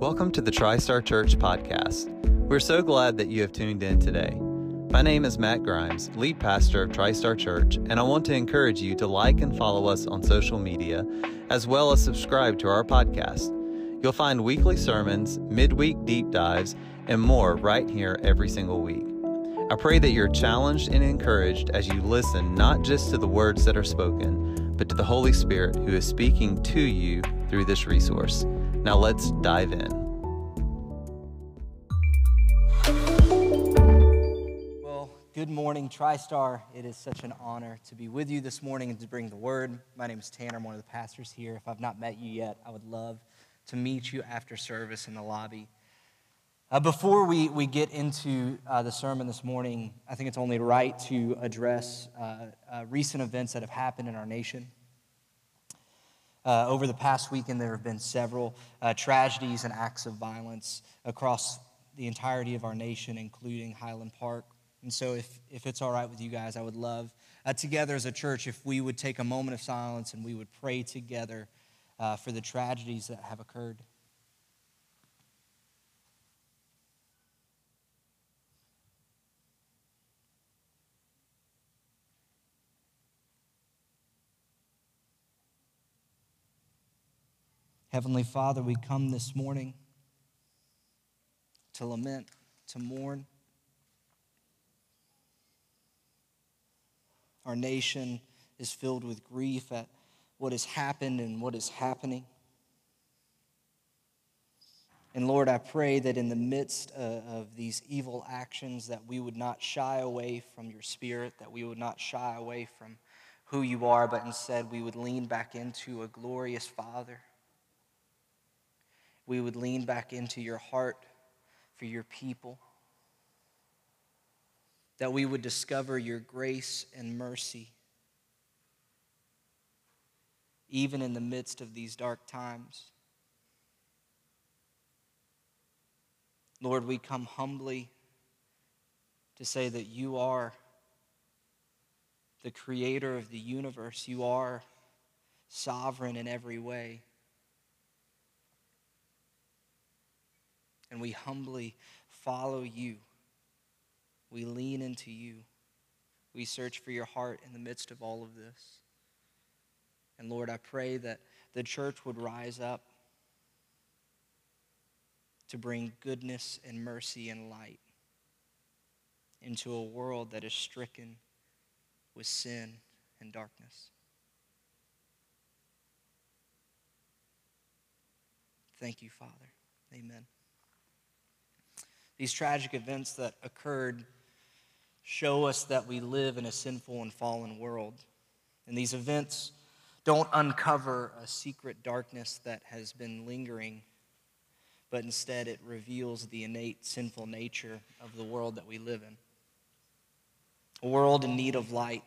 Welcome to the TriStar Church podcast. We're so glad that you have tuned in today. My name is Matt Grimes, lead pastor of TriStar Church, and I want to encourage you to like and follow us on social media, as well as subscribe to our podcast. You'll find weekly sermons, midweek deep dives, and more right here every single week. I pray that you're challenged and encouraged as you listen not just to the words that are spoken, but to the Holy Spirit who is speaking to you through this resource. Now let's dive in. Well, good morning, TriStar. It is such an honor to be with you this morning and to bring the word. My name is Tanner. I'm one of the pastors here. If I've not met you yet, I would love to meet you after service in the lobby. Uh, before we, we get into uh, the sermon this morning, I think it's only right to address uh, uh recent events that have happened in our nation. Uh, over the past weekend, there have been several uh, tragedies and acts of violence across the entirety of our nation, including Highland Park. And so, if, if it's all right with you guys, I would love together as a church if we would take a moment of silence and we would pray together for the tragedies that have occurred. Heavenly Father, we come this morning to lament, to mourn. Our nation is filled with grief at what has happened and what is happening. And Lord, I pray that in the midst uh, of these evil actions that we would not shy away from your spirit, that we would not shy away from who you are, but instead we would lean back into a glorious Father we would lean back into your heart for your people, that we would discover your grace and mercy, even in the midst of these dark times. Lord, we come humbly to say that you are the creator of the universe. You are sovereign in every way. And we humbly follow you. We lean into you. We search for your heart in the midst of all of this. And Lord, I pray that the church would rise up to bring goodness and mercy and light into a world that is stricken with sin and darkness. Thank you, Father. Amen. These tragic events that occurred show us that we live in a sinful and fallen world. And these events don't uncover a secret darkness that has been lingering, but instead it reveals the innate sinful nature of the world that we live in. A world in need of light.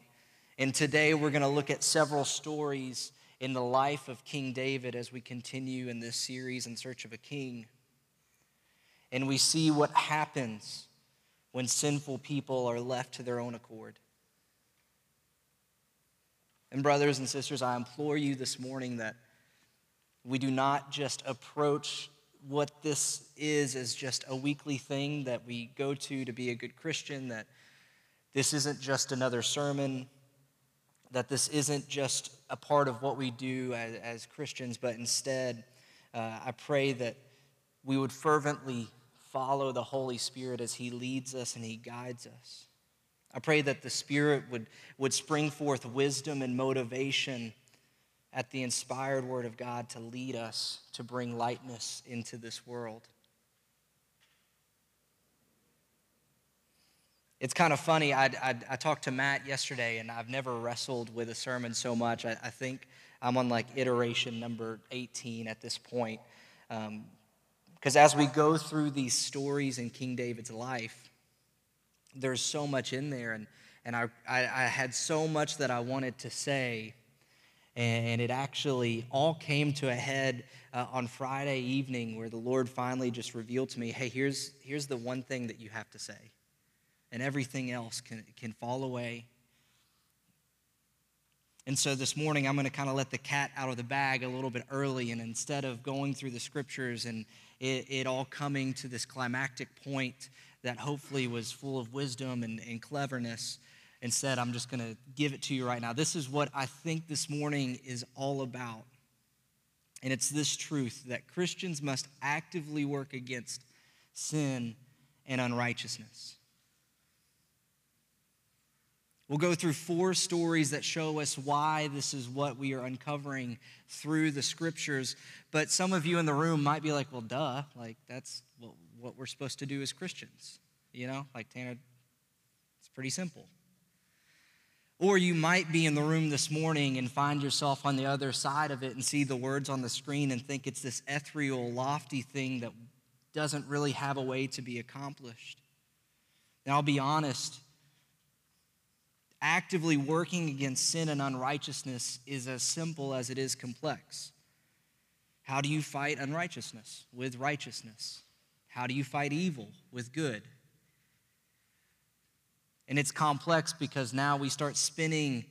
And today we're going to look at several stories in the life of King David as we continue in this series in search of a king and we see what happens when sinful people are left to their own accord. And, brothers and sisters, I implore you this morning that we do not just approach what this is as just a weekly thing that we go to to be a good Christian, that this isn't just another sermon, that this isn't just a part of what we do as, as Christians, but instead, uh, I pray that we would fervently follow the Holy Spirit as He leads us and He guides us. I pray that the Spirit would, would spring forth wisdom and motivation at the inspired Word of God to lead us to bring lightness into this world. It's kind of funny. I, I, I, talked to Matt yesterday, and I've never wrestled with a sermon so much. I, I think I'm on like iteration number 18 at this point. Um, because as we go through these stories in King David's life, there's so much in there. And, and I, I, I had so much that I wanted to say. And it actually all came to a head uh, on Friday evening where the Lord finally just revealed to me hey, here's, here's the one thing that you have to say, and everything else can, can fall away. And so this morning, I'm going to kind of let the cat out of the bag a little bit early. And instead of going through the scriptures and it, it all coming to this climactic point that hopefully was full of wisdom and, cleverness and cleverness, I'm just going to give it to you right now. This is what I think this morning is all about. And it's this truth that Christians must actively work against sin and unrighteousness. We'll go through four stories that show us why this is what we are uncovering through the scriptures. But some of you in the room might be like, well, duh, like that's what we're supposed to do as Christians. You know, like Tanner, it's pretty simple. Or you might be in the room this morning and find yourself on the other side of it and see the words on the screen and think it's this ethereal, lofty thing that doesn't really have a way to be accomplished. And I'll be honest, actively working against sin and unrighteousness is as simple as it is complex. How do you fight unrighteousness? With righteousness. How do you fight evil? With good. And it's complex because now we start spinning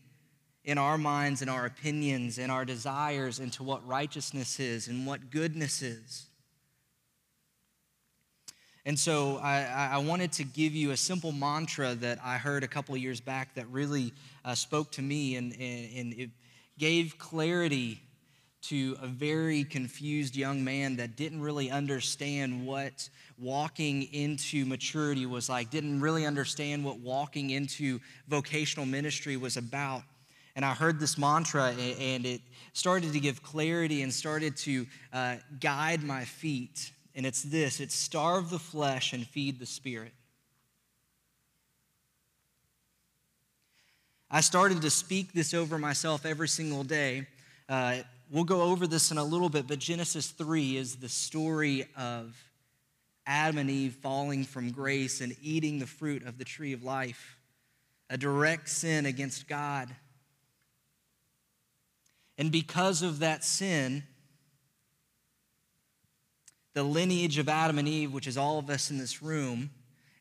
in our minds and our opinions and our desires into what righteousness is and what goodness is. And so I, I, wanted to give you a simple mantra that I heard a couple years back that really uh, spoke to me and, and, and it gave clarity to a very confused young man that didn't really understand what walking into maturity was like, didn't really understand what walking into vocational ministry was about. And I heard this mantra, and it started to give clarity and started to uh, guide my feet and it's this it's starve the flesh and feed the spirit. I started to speak this over myself every single day. Uh, we'll go over this in a little bit, but Genesis 3 is the story of Adam and Eve falling from grace and eating the fruit of the tree of life, a direct sin against God. And because of that sin, the lineage of Adam and Eve, which is all of us in this room,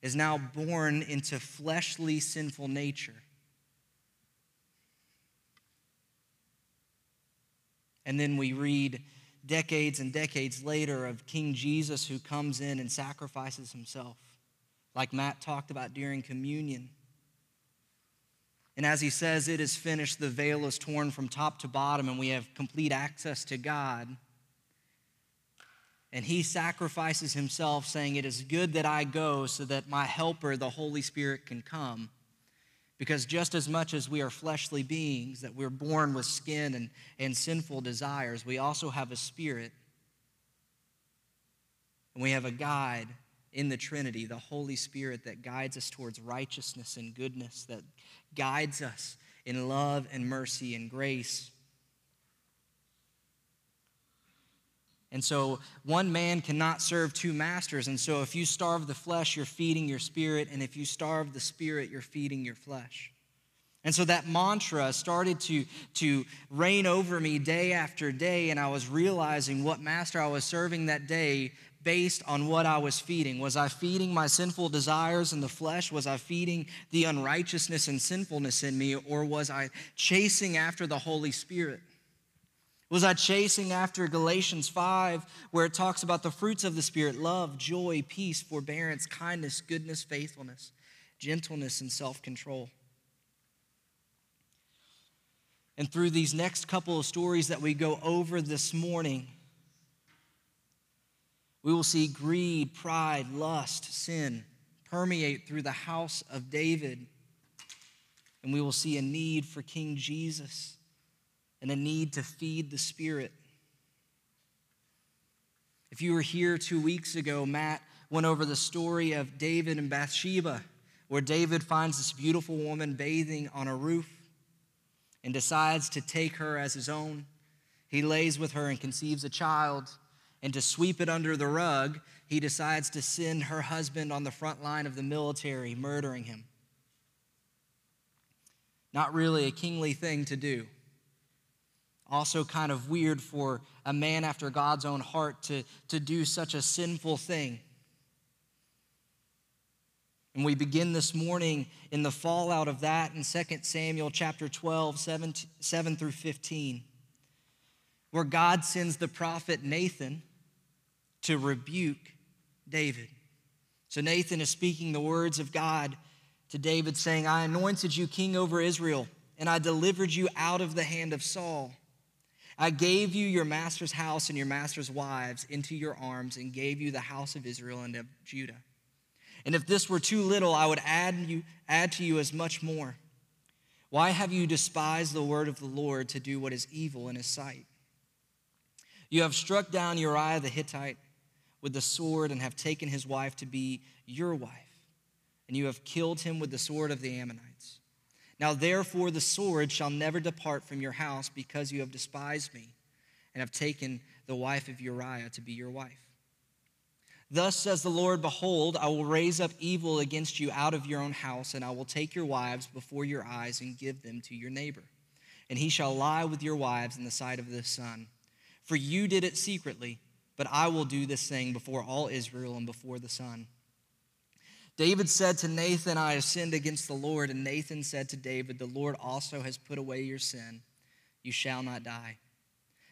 is now born into fleshly sinful nature. And then we read decades and decades later of King Jesus who comes in and sacrifices himself, like Matt talked about during communion. And as he says, it is finished, the veil is torn from top to bottom, and we have complete access to God. And he sacrifices himself, saying, It is good that I go so that my helper, the Holy Spirit, can come. Because just as much as we are fleshly beings, that we're born with skin and, and sinful desires, we also have a spirit. And we have a guide in the Trinity, the Holy Spirit, that guides us towards righteousness and goodness, that guides us in love and mercy and grace. And so one man cannot serve two masters. And so if you starve the flesh, you're feeding your spirit. And if you starve the spirit, you're feeding your flesh. And so that mantra started to, to reign over me day after day. And I was realizing what master I was serving that day based on what I was feeding. Was I feeding my sinful desires in the flesh? Was I feeding the unrighteousness and sinfulness in me? Or was I chasing after the Holy Spirit? Was I chasing after Galatians 5, where it talks about the fruits of the Spirit love, joy, peace, forbearance, kindness, goodness, faithfulness, gentleness, and self control? And through these next couple of stories that we go over this morning, we will see greed, pride, lust, sin permeate through the house of David. And we will see a need for King Jesus and a need to feed the Spirit. If you were here two weeks ago, Matt went over the story of David and Bathsheba, where David finds this beautiful woman bathing on a roof and decides to take her as his own. He lays with her and conceives a child. And to sweep it under the rug, he decides to send her husband on the front line of the military, murdering him. Not really a kingly thing to do. Also, kind of weird for a man after God's own heart to, to do such a sinful thing. And we begin this morning in the fallout of that in 2 Samuel chapter 12, 7, 7 through 15, where God sends the prophet Nathan to rebuke David. So Nathan is speaking the words of God to David, saying, I anointed you king over Israel, and I delivered you out of the hand of Saul. I gave you your master's house and your master's wives into your arms, and gave you the house of Israel and of Judah. And if this were too little, I would add, you, add to you as much more. Why have you despised the word of the Lord to do what is evil in his sight? You have struck down Uriah the Hittite with the sword and have taken his wife to be your wife, and you have killed him with the sword of the Ammonites. Now, therefore, the sword shall never depart from your house because you have despised me and have taken the wife of Uriah to be your wife. Thus says the Lord Behold, I will raise up evil against you out of your own house, and I will take your wives before your eyes and give them to your neighbor. And he shall lie with your wives in the sight of the sun. For you did it secretly, but I will do this thing before all Israel and before the sun. David said to Nathan, I have sinned against the Lord. And Nathan said to David, The Lord also has put away your sin. You shall not die.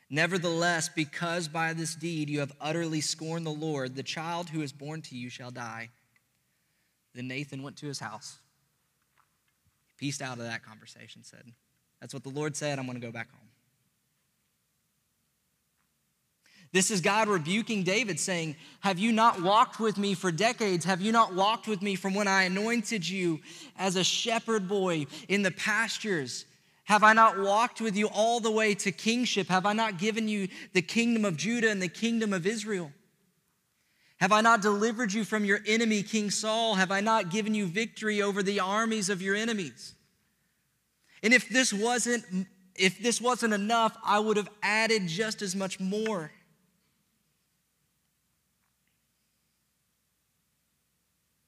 Nevertheless, because by this deed you have utterly scorned the Lord, the child who is born to you shall die. Then Nathan went to his house. He pieced out of that conversation, said, That's what the Lord said. I'm going to go back home. This is God rebuking David, saying, Have you not walked with me for decades? Have you not walked with me from when I anointed you as a shepherd boy in the pastures? Have I not walked with you all the way to kingship? Have I not given you the kingdom of Judah and the kingdom of Israel? Have I not delivered you from your enemy, King Saul? Have I not given you victory over the armies of your enemies? And if this wasn't if this wasn't enough, I would have added just as much more.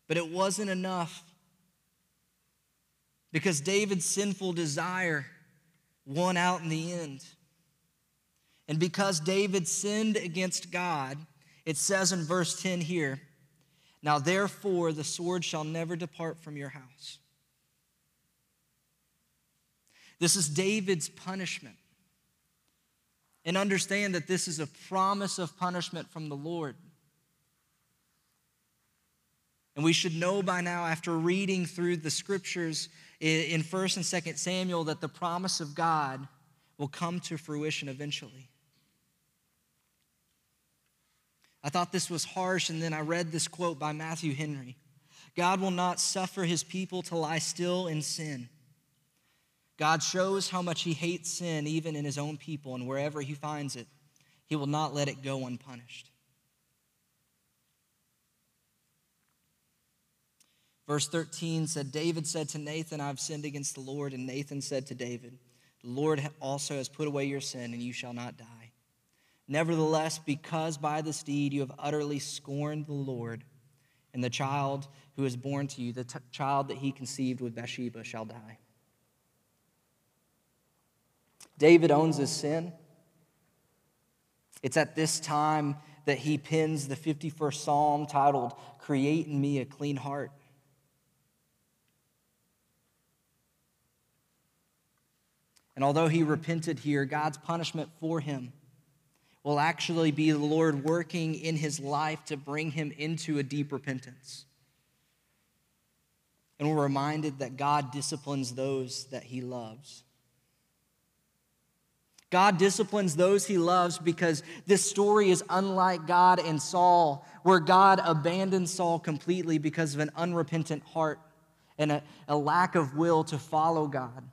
But it wasn't enough because David's sinful desire won out in the end. And because David sinned against God, it says in verse 10 here, Now therefore the sword shall never depart from your house. This is David's punishment. And understand that this is a promise of punishment from the Lord. And we should know by now, after reading through the scriptures, in 1st and 2nd Samuel that the promise of God will come to fruition eventually. I thought this was harsh, and then I read this quote by Matthew Henry God will not suffer his people to lie still in sin. God shows how much he hates sin even in his own people, and wherever he finds it, he will not let it go unpunished. Verse 13 said, David said to Nathan, I've sinned against the Lord. And Nathan said to David, The Lord also has put away your sin, and you shall not die. Nevertheless, because by this deed you have utterly scorned the Lord, and the child who is born to you, the t- child that he conceived with Bathsheba, shall die. David owns his sin. It's at this time that he pens the 51st Psalm titled, Create in Me a Clean Heart. And although he repented here, God's punishment for him will actually be the Lord working in his life to bring him into a deep repentance. And we're reminded that God disciplines those that he loves. God disciplines those he loves because this story is unlike God and Saul, where God abandoned Saul completely because of an unrepentant heart and a, a lack of will to follow God.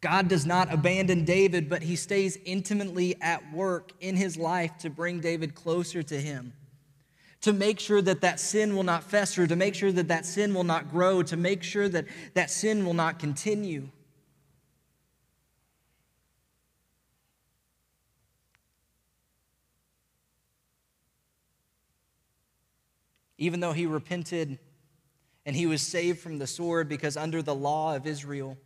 God does not abandon David, but he stays intimately at work in his life to bring David closer to him, to make sure that that sin will not fester, to make sure that that sin will not grow, to make sure that that sin will not continue. Even though he repented and he was saved from the sword because under the law of Israel,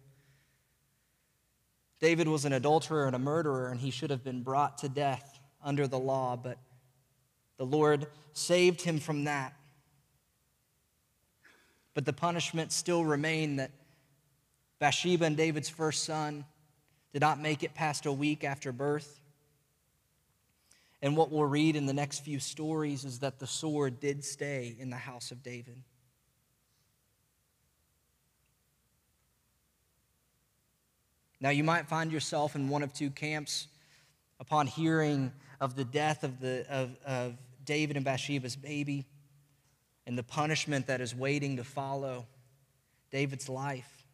David was an adulterer and a murderer, and he should have been brought to death under the law, but the Lord saved him from that. But the punishment still remained that Bathsheba and David's first son did not make it past a week after birth. And what we'll read in the next few stories is that the sword did stay in the house of David. Now, you might find yourself in one of two camps upon hearing of the death of, the, of, of David and Bathsheba's baby and the punishment that is waiting to follow David's life.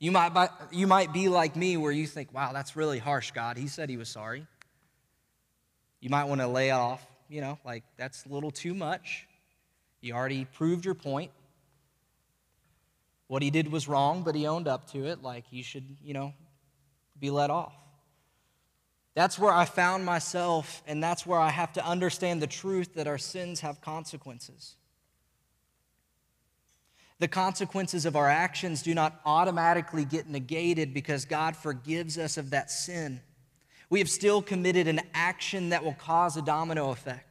You might, you might be like me where you think, wow, that's really harsh, God. He said he was sorry. You might want to lay off, you know, like that's a little too much. You already proved your point. What he did was wrong, but he owned up to it. Like he should, you know, be let off. That's where I found myself, and that's where I have to understand the truth that our sins have consequences. The consequences of our actions do not automatically get negated because God forgives us of that sin. We have still committed an action that will cause a domino effect.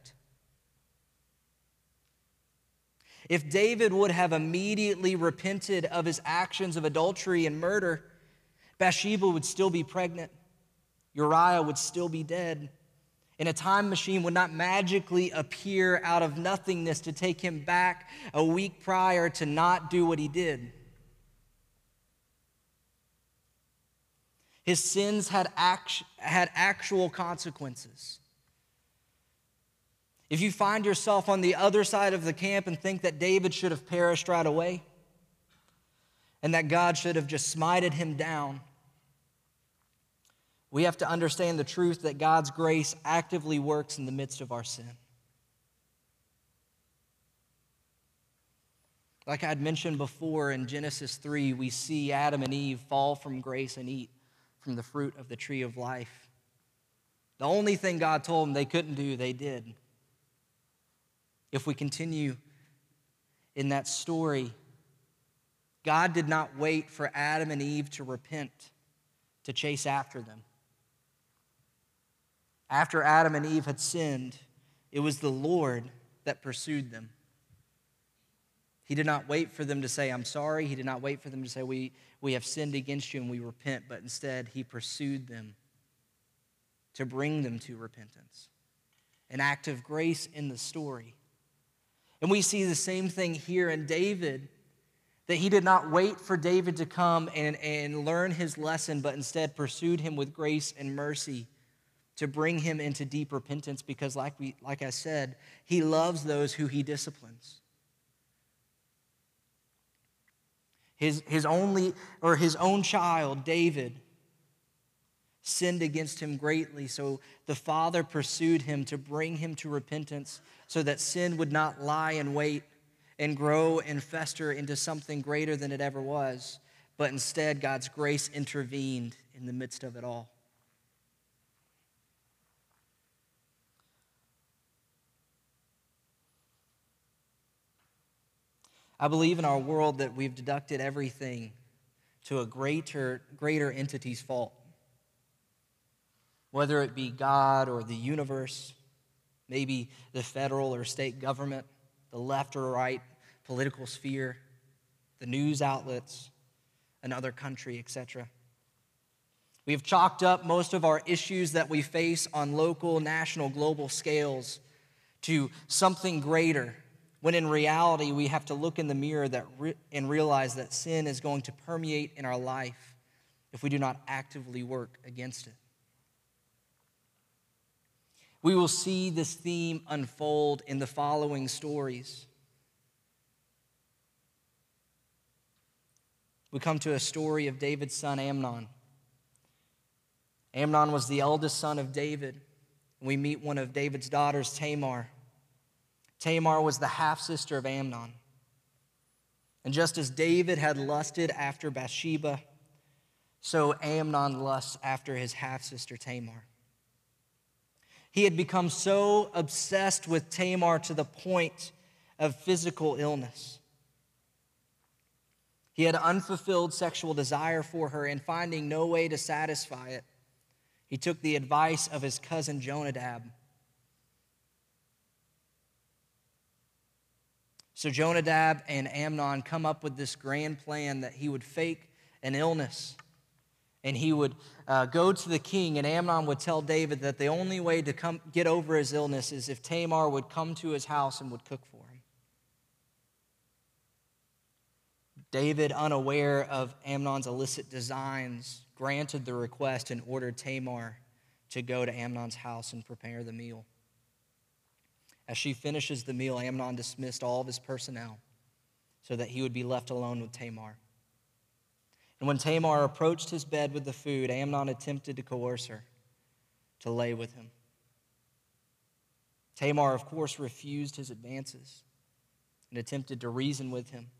If David would have immediately repented of his actions of adultery and murder, Bathsheba would still be pregnant. Uriah would still be dead. And a time machine would not magically appear out of nothingness to take him back a week prior to not do what he did. His sins had, act, had actual consequences. If you find yourself on the other side of the camp and think that David should have perished right away and that God should have just smited him down, we have to understand the truth that God's grace actively works in the midst of our sin. Like I had mentioned before in Genesis 3, we see Adam and Eve fall from grace and eat from the fruit of the tree of life. The only thing God told them they couldn't do, they did. If we continue in that story, God did not wait for Adam and Eve to repent to chase after them. After Adam and Eve had sinned, it was the Lord that pursued them. He did not wait for them to say, I'm sorry. He did not wait for them to say, We, we have sinned against you and we repent, but instead, He pursued them to bring them to repentance. An act of grace in the story. And we see the same thing here in David that he did not wait for David to come and, and learn his lesson, but instead pursued him with grace and mercy to bring him into deep repentance because, like, we, like I said, he loves those who he disciplines. His, his only or his own child, David, sinned against him greatly. So the father pursued him to bring him to repentance so that sin would not lie in wait and grow and fester into something greater than it ever was. But instead, God's grace intervened in the midst of it all. I believe in our world that we've deducted everything to a greater, greater entity's fault. Whether it be God or the universe, maybe the federal or state government, the left or right political sphere, the news outlets, another country, etc. We have chalked up most of our issues that we face on local, national, global scales to something greater when in reality, we have to look in the mirror that re- and realize that sin is going to permeate in our life if we do not actively work against it. We will see this theme unfold in the following stories. We come to a story of David's son Amnon. Amnon was the eldest son of David. We meet one of David's daughters, Tamar. Tamar was the half sister of Amnon. And just as David had lusted after Bathsheba, so Amnon lusts after his half sister Tamar. He had become so obsessed with Tamar to the point of physical illness. He had unfulfilled sexual desire for her, and finding no way to satisfy it, he took the advice of his cousin Jonadab So Jonadab and Amnon come up with this grand plan that he would fake an illness and he would uh, go to the king, and Amnon would tell David that the only way to come get over his illness is if Tamar would come to his house and would cook for him. David, unaware of Amnon's illicit designs, granted the request and ordered Tamar to go to Amnon's house and prepare the meal. As she finishes the meal, Amnon dismissed all of his personnel so that he would be left alone with Tamar. And when Tamar approached his bed with the food, Amnon attempted to coerce her to lay with him. Tamar, of course, refused his advances and attempted to reason with him.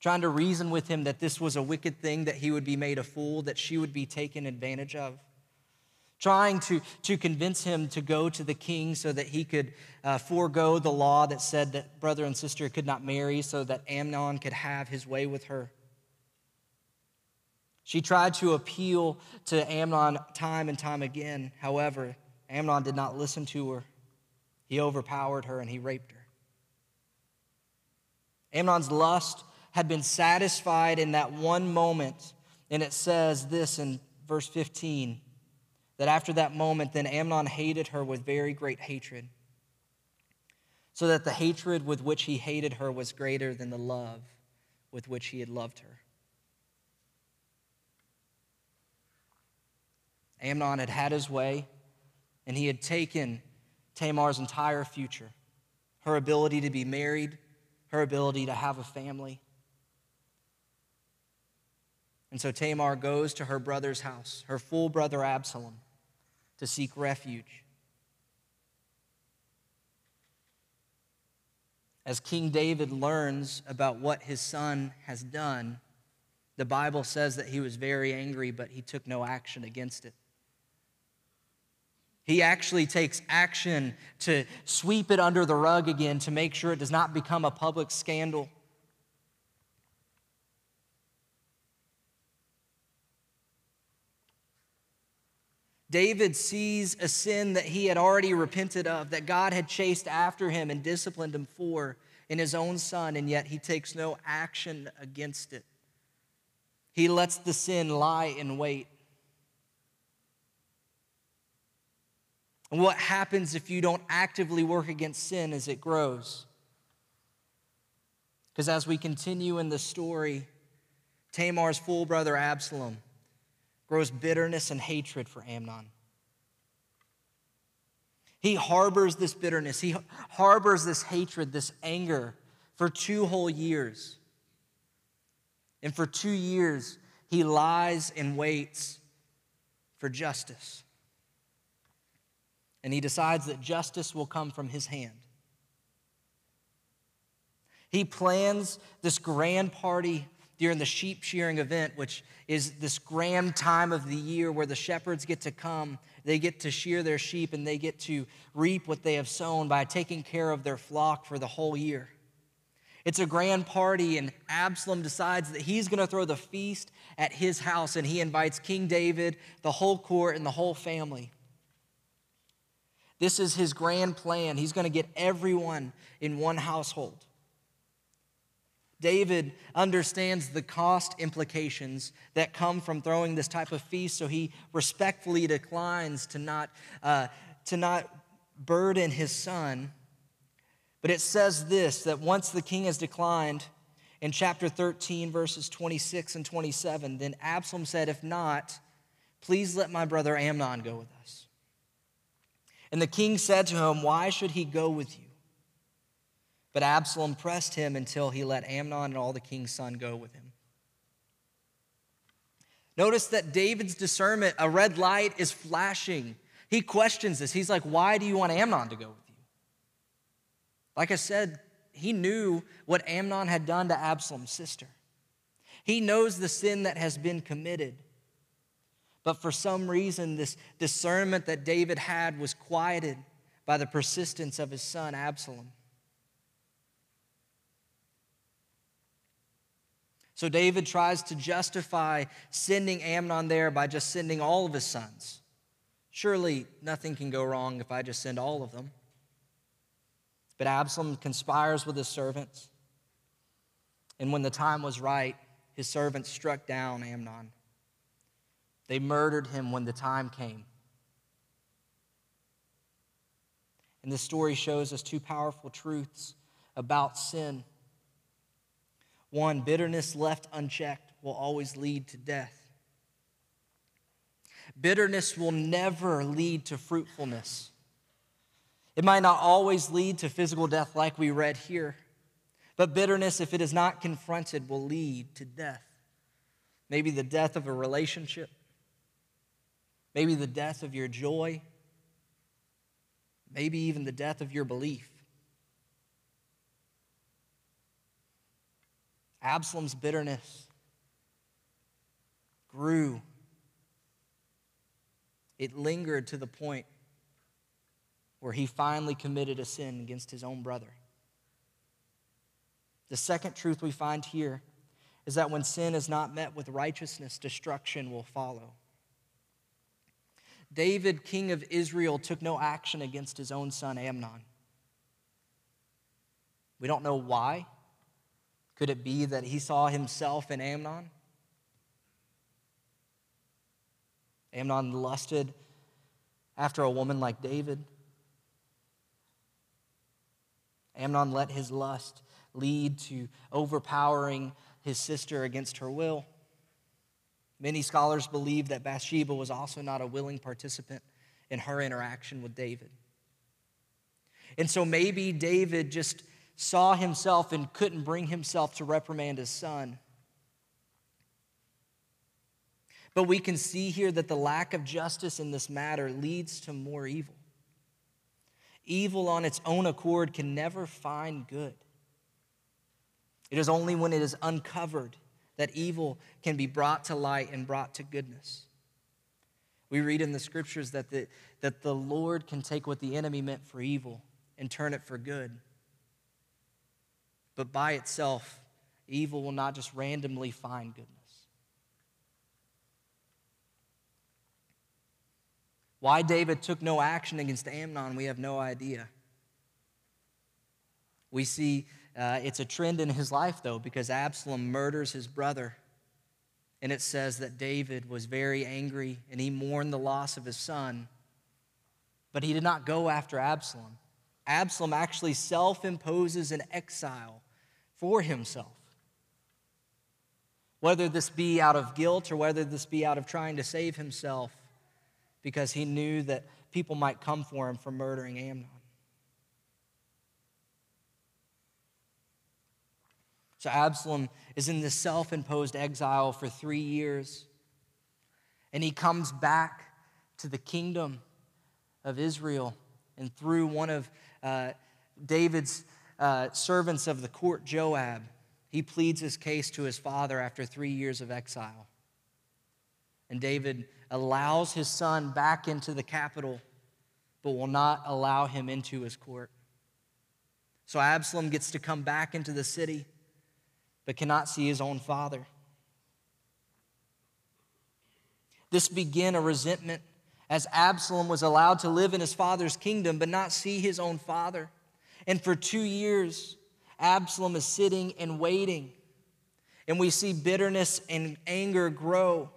Trying to reason with him that this was a wicked thing, that he would be made a fool, that she would be taken advantage of. Trying to, to convince him to go to the king so that he could uh, forego the law that said that brother and sister could not marry, so that Amnon could have his way with her. She tried to appeal to Amnon time and time again. However, Amnon did not listen to her. He overpowered her and he raped her. Amnon's lust had been satisfied in that one moment. And it says this in verse 15 that after that moment, then Amnon hated her with very great hatred, so that the hatred with which he hated her was greater than the love with which he had loved her. Amnon had had his way, and he had taken Tamar's entire future her ability to be married, her ability to have a family. And so Tamar goes to her brother's house, her full brother Absalom, to seek refuge. As King David learns about what his son has done, the Bible says that he was very angry, but he took no action against it. He actually takes action to sweep it under the rug again to make sure it does not become a public scandal. David sees a sin that he had already repented of, that God had chased after him and disciplined him for in his own son, and yet he takes no action against it. He lets the sin lie in wait. And what happens if you don't actively work against sin as it grows? Because as we continue in the story, Tamar's full brother Absalom grows bitterness and hatred for Amnon. He harbors this bitterness, he harbors this hatred, this anger for two whole years. And for two years, he lies and waits for justice and he decides that justice will come from his hand. He plans this grand party during the sheep shearing event, which is this grand time of the year where the shepherds get to come. They get to shear their sheep and they get to reap what they have sown by taking care of their flock for the whole year. It's a grand party, and Absalom decides that he's going to throw the feast at his house, and he invites King David, the whole court, and the whole family. This is his grand plan. He's going to get everyone in one household. David understands the cost implications that come from throwing this type of feast, so he respectfully declines to not, uh, to not burden his son. But it says this that once the king has declined, in chapter 13, verses 26 and 27, then Absalom said, If not, please let my brother Amnon go with us. And the king said to him, Why should he go with you? But Absalom pressed him until he let Amnon and all the king's son go with him. Notice that David's discernment, a red light is flashing. He questions this. He's like, Why do you want Amnon to go with you? Like I said, he knew what Amnon had done to Absalom's sister. He knows the sin that has been committed. But for some reason, this discernment that David had was quieted by the persistence of his son Absalom. So David tries to justify sending Amnon there by just sending all of his sons. Surely nothing can go wrong if I just send all of them. But Absalom conspires with his servants. And when the time was right, his servants struck down Amnon. They murdered him when the time came. And this story shows us two powerful truths about sin. One, bitterness left unchecked will always lead to death. Bitterness will never lead to fruitfulness. It might not always lead to physical death like we read here, but bitterness, if it is not confronted, will lead to death. Maybe the death of a relationship, maybe the death of your joy, maybe even the death of your belief. Absalom's bitterness grew. It lingered to the point where he finally committed a sin against his own brother. The second truth we find here is that when sin is not met with righteousness, destruction will follow. David, king of Israel, took no action against his own son Amnon. We don't know why. Could it be that he saw himself in Amnon? Amnon lusted after a woman like David. Amnon let his lust lead to overpowering his sister against her will. Many scholars believe that Bathsheba was also not a willing participant in her interaction with David. And so maybe David just saw himself and couldn't bring himself to reprimand his son. But we can see here that the lack of justice in this matter leads to more evil. Evil on its own accord can never find good. It is only when it is uncovered that evil can be brought to light and brought to goodness. We read in the scriptures that the, that the Lord can take what the enemy meant for evil and turn it for good. But by itself, evil will not just randomly find goodness. Why David took no action against Amnon, we have no idea. We see uh, it's a trend in his life, though, because Absalom murders his brother. And it says that David was very angry and he mourned the loss of his son. But he did not go after Absalom. Absalom actually self imposes an exile for himself. Whether this be out of guilt or whether this be out of trying to save himself, because he knew that people might come for him for murdering Amnon. So Absalom is in this self imposed exile for three years. And he comes back to the kingdom of Israel. And through one of uh, David's uh, servants of the court, Joab, he pleads his case to his father after three years of exile. And David allows his son back into the capital, but will not allow him into his court. So Absalom gets to come back into the city, but cannot see his own father. This began a resentment as Absalom was allowed to live in his father's kingdom, but not see his own father. And for two years, Absalom is sitting and waiting. And we see bitterness and anger grow.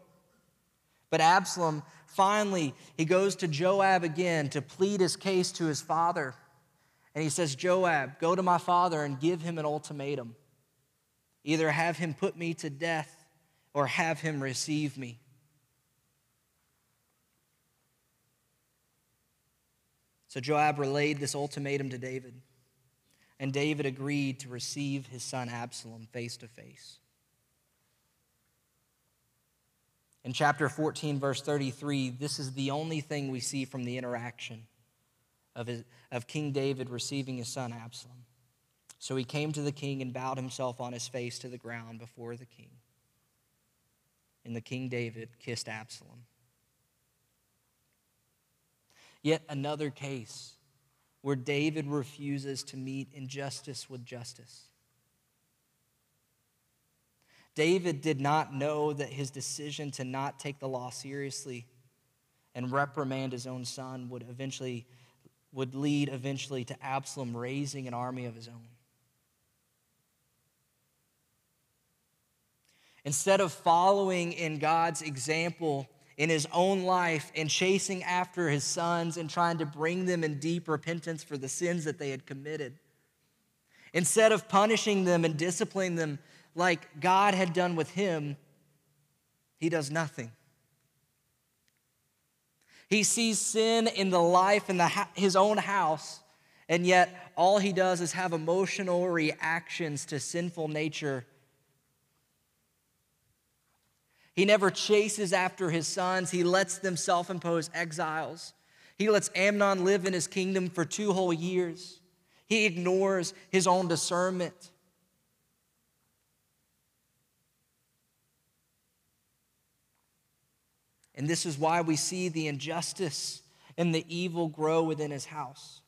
But Absalom finally, he goes to Joab again to plead his case to his father. And he says, Joab, go to my father and give him an ultimatum. Either have him put me to death or have him receive me. So Joab relayed this ultimatum to David, and David agreed to receive his son Absalom face to face. In chapter 14, verse 33, this is the only thing we see from the interaction of, his, of King David receiving his son Absalom. So he came to the king and bowed himself on his face to the ground before the king. And the king David kissed Absalom. Yet another case where David refuses to meet injustice with justice. David did not know that his decision to not take the law seriously and reprimand his own son would eventually would lead eventually to Absalom raising an army of his own. Instead of following in God's example in his own life and chasing after his sons and trying to bring them in deep repentance for the sins that they had committed, instead of punishing them and disciplining them like God had done with him, he does nothing. He sees sin in the life in the, his own house, and yet all he does is have emotional reactions to sinful nature he never chases after his sons. He lets them self impose exiles. He lets Amnon live in his kingdom for two whole years. He ignores his own discernment. And this is why we see the injustice and the evil grow within his house.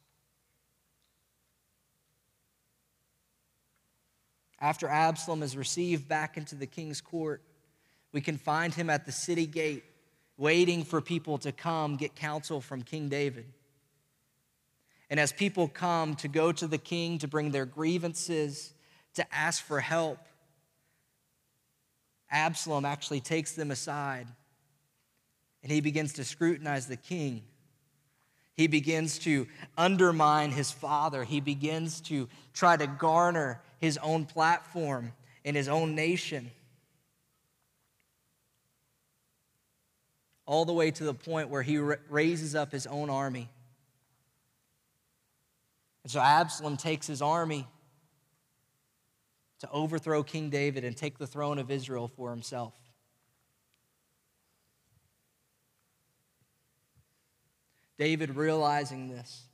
After Absalom is received back into the king's court, we can find him at the city gate, waiting for people to come get counsel from King David. And as people come to go to the king to bring their grievances, to ask for help, Absalom actually takes them aside and he begins to scrutinize the king. He begins to undermine his father. He begins to try to garner his own platform in his own nation. All the way to the point where he raises up his own army. And so Absalom takes his army to overthrow King David and take the throne of Israel for himself. David, realizing this,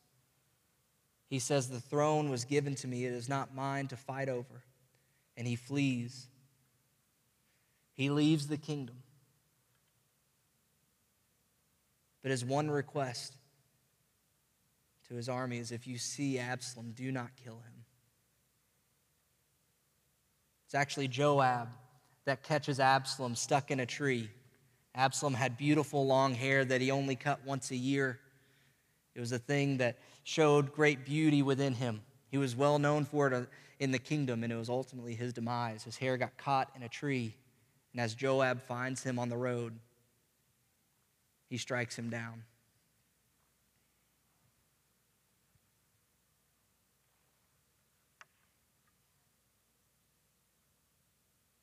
he says, The throne was given to me, it is not mine to fight over. And he flees. He leaves the kingdom. But his one request to his army is if you see Absalom, do not kill him. It's actually Joab that catches Absalom stuck in a tree. Absalom had beautiful long hair that he only cut once a year. It was a thing that showed great beauty within him. He was well known for it uh, in the kingdom, and it was ultimately his demise. His hair got caught in a tree, and as Joab finds him on the road, he strikes him down.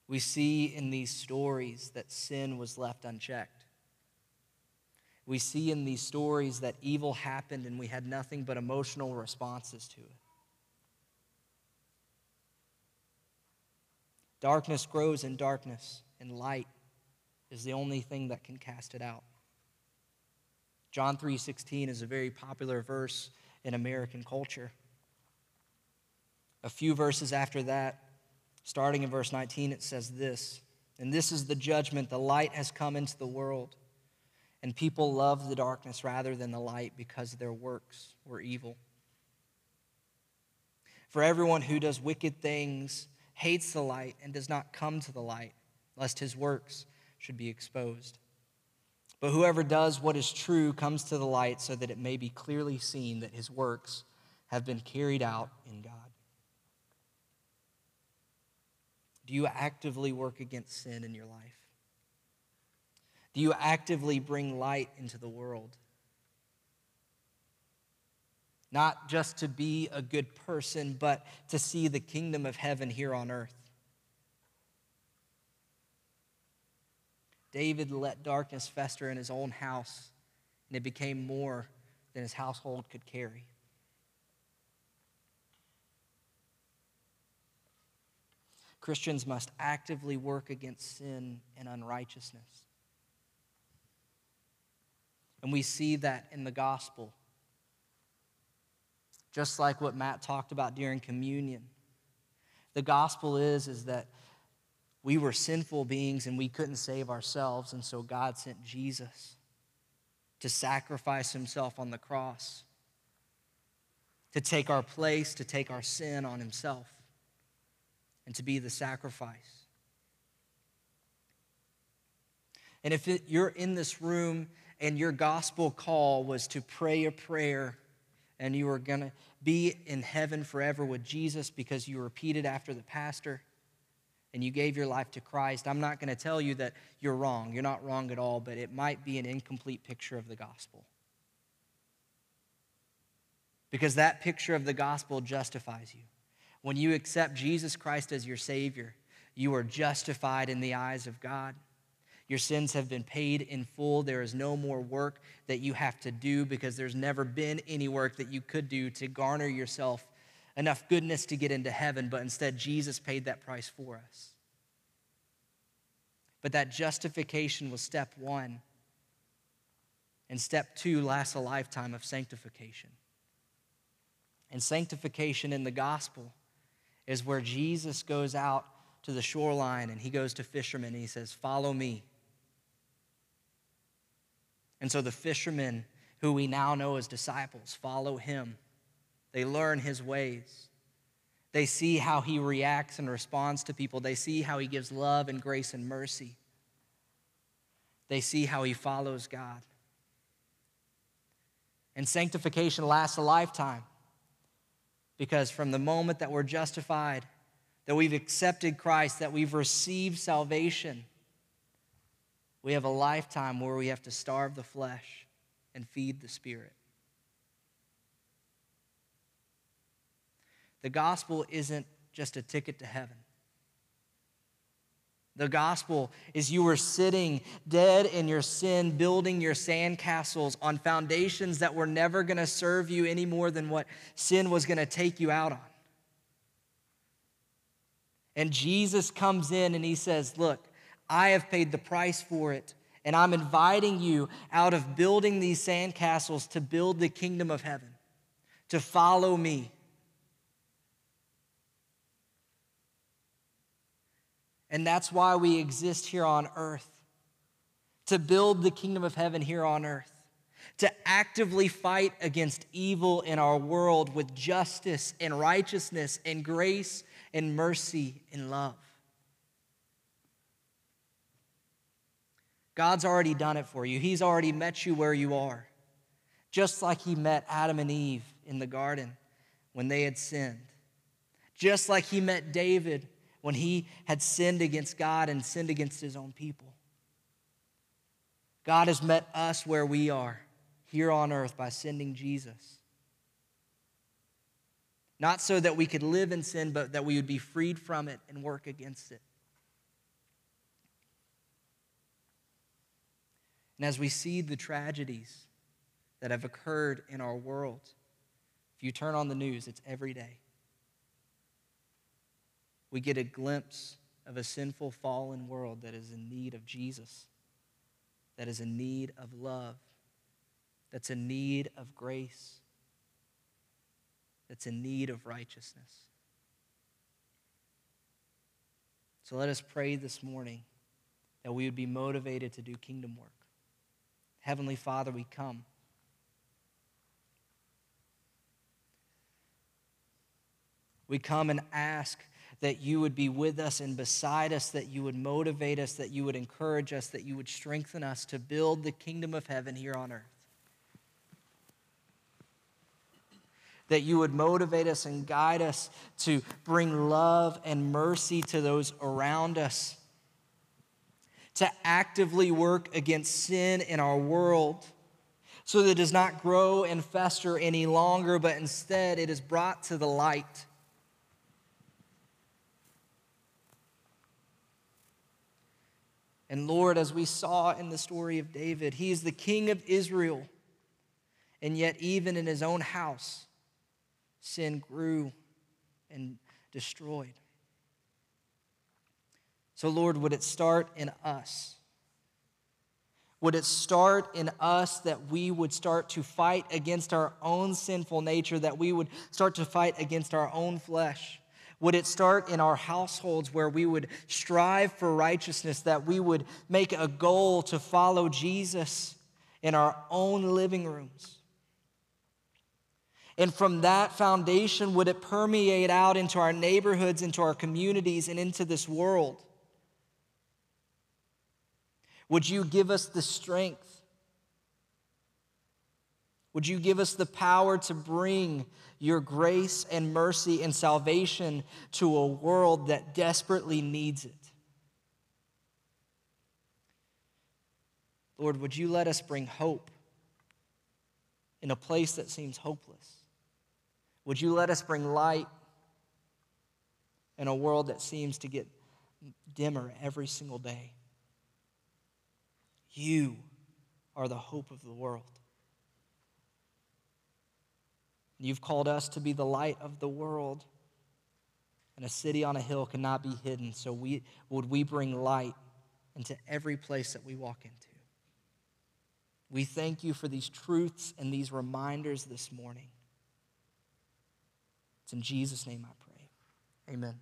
We see in these stories that sin was left unchecked. We see in these stories that evil happened and we had nothing but emotional responses to it. Darkness grows in darkness, and light is the only thing that can cast it out. John 3:16 is a very popular verse in American culture. A few verses after that, starting in verse 19, it says this, and this is the judgment the light has come into the world, and people love the darkness rather than the light because their works were evil. For everyone who does wicked things hates the light and does not come to the light, lest his works should be exposed. But whoever does what is true comes to the light so that it may be clearly seen that his works have been carried out in God. Do you actively work against sin in your life? Do you actively bring light into the world? Not just to be a good person, but to see the kingdom of heaven here on earth. David let darkness fester in his own house, and it became more than his household could carry. Christians must actively work against sin and unrighteousness. And we see that in the gospel. Just like what Matt talked about during communion. The gospel is, is that we were sinful beings and we couldn't save ourselves, and so God sent Jesus to sacrifice himself on the cross, to take our place, to take our sin on himself, and to be the sacrifice. And if it, you're in this room and your gospel call was to pray a prayer and you were going to be in heaven forever with Jesus because you repeated after the pastor and you gave your life to Christ, I'm not going to tell you that you're wrong. You're not wrong at all, but it might be an incomplete picture of the gospel. Because that picture of the gospel justifies you. When you accept Jesus Christ as your Savior, you are justified in the eyes of God. Your sins have been paid in full. There is no more work that you have to do because there's never been any work that you could do to garner yourself enough goodness to get into heaven, but instead, Jesus paid that price for us. But that justification was step one. And step two lasts a lifetime of sanctification. And sanctification in the gospel is where Jesus goes out to the shoreline and he goes to fishermen and he says, Follow me. And so the fishermen, who we now know as disciples, follow him. They learn his ways. They see how he reacts and responds to people. They see how he gives love and grace and mercy. They see how he follows God. And sanctification lasts a lifetime because from the moment that we're justified, that we've accepted Christ, that we've received salvation, we have a lifetime where we have to starve the flesh and feed the spirit. The gospel isn't just a ticket to heaven. The gospel is you were sitting dead in your sin, building your sandcastles on foundations that were never going to serve you any more than what sin was going to take you out on. And Jesus comes in and he says, Look, I have paid the price for it. And I'm inviting you out of building these sandcastles to build the kingdom of heaven, to follow me. And that's why we exist here on earth to build the kingdom of heaven here on earth, to actively fight against evil in our world with justice and righteousness and grace and mercy and love. God's already done it for you. He's already met you where you are, just like He met Adam and Eve in the garden when they had sinned, just like He met David when he had sinned against God and sinned against His own people. God has met us where we are here on earth by sending Jesus. Not so that we could live in sin, but that we would be freed from it and work against it. And as we see the tragedies that have occurred in our world, if you turn on the news, it's every day. We get a glimpse of a sinful, fallen world that is in need of Jesus, that is in need of love, that's in need of grace, that's in need of righteousness. So let us pray this morning that we would be motivated to do kingdom work. Heavenly Father, we come. We come and ask that you would be with us and beside us, that you would motivate us, that you would encourage us, that you would strengthen us to build the kingdom of heaven here on earth. That you would motivate us and guide us to bring love and mercy to those around us to actively work against sin in our world so that it does not grow and fester any longer, but instead it is brought to the light. And Lord, as we saw in the story of David, he is the king of Israel. And yet, even in his own house, sin grew and destroyed. So, Lord, would it start in us? Would it start in us that we would start to fight against our own sinful nature, that we would start to fight against our own flesh? Would it start in our households where we would strive for righteousness, that we would make a goal to follow Jesus in our own living rooms? And from that foundation, would it permeate out into our neighborhoods, into our communities, and into this world? Would you give us the strength? Would you give us the power to bring your grace and mercy and salvation to a world that desperately needs it? Lord, would you let us bring hope in a place that seems hopeless? Would you let us bring light in a world that seems to get dimmer every single day? You are the hope of the world. You've called us to be the light of the world. And a city on a hill cannot be hidden. So we, would we bring light into every place that we walk into? We thank you for these truths and these reminders this morning. It's in Jesus' name I pray. Amen.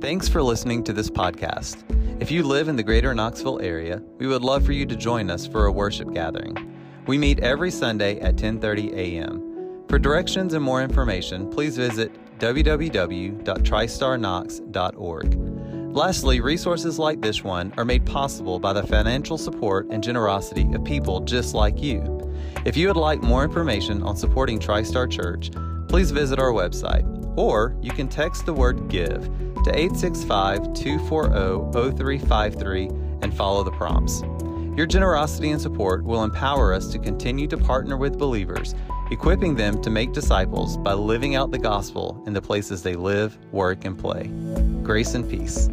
Thanks for listening to this podcast. If you live in the greater Knoxville area, we would love for you to join us for a worship gathering. We meet every Sunday at 10:30 a.m. For directions and more information, please visit www.tristarknox.org. Lastly, resources like this one are made possible by the financial support and generosity of people just like you. If you would like more information on supporting TriStar Church, please visit our website, or you can text the word GIVE to 865 240 0353 and follow the prompts. Your generosity and support will empower us to continue to partner with believers, equipping them to make disciples by living out the gospel in the places they live, work, and play. Grace and peace.